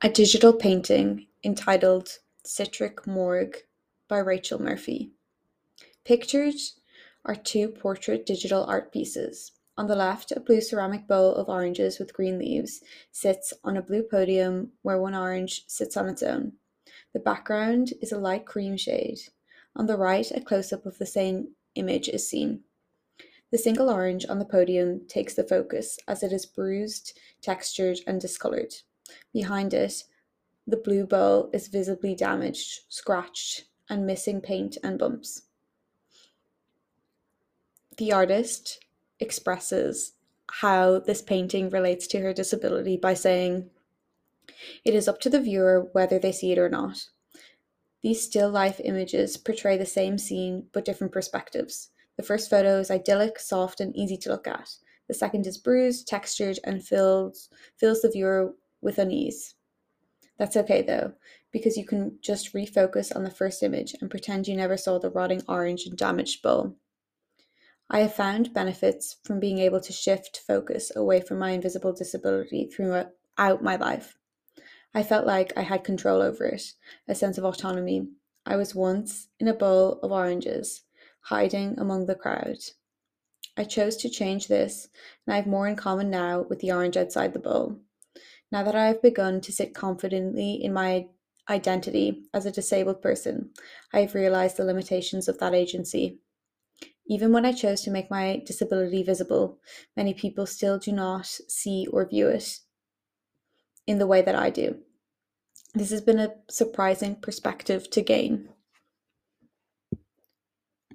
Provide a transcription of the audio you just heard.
a digital painting entitled Citric Morgue by Rachel Murphy. Pictured are two portrait digital art pieces. On the left, a blue ceramic bowl of oranges with green leaves sits on a blue podium where one orange sits on its own. The background is a light cream shade. On the right, a close up of the same image is seen. The single orange on the podium takes the focus as it is bruised, textured, and discolored. Behind it, the blue bowl is visibly damaged, scratched, and missing paint and bumps. The artist expresses how this painting relates to her disability by saying, It is up to the viewer whether they see it or not. These still life images portray the same scene but different perspectives. The first photo is idyllic, soft, and easy to look at. The second is bruised, textured, and fills, fills the viewer with unease. That's okay though, because you can just refocus on the first image and pretend you never saw the rotting orange and damaged bowl. I have found benefits from being able to shift focus away from my invisible disability throughout my life. I felt like I had control over it, a sense of autonomy. I was once in a bowl of oranges, hiding among the crowd. I chose to change this, and I have more in common now with the orange outside the bowl. Now that I have begun to sit confidently in my identity as a disabled person, I have realized the limitations of that agency. Even when I chose to make my disability visible, many people still do not see or view it in the way that I do. This has been a surprising perspective to gain.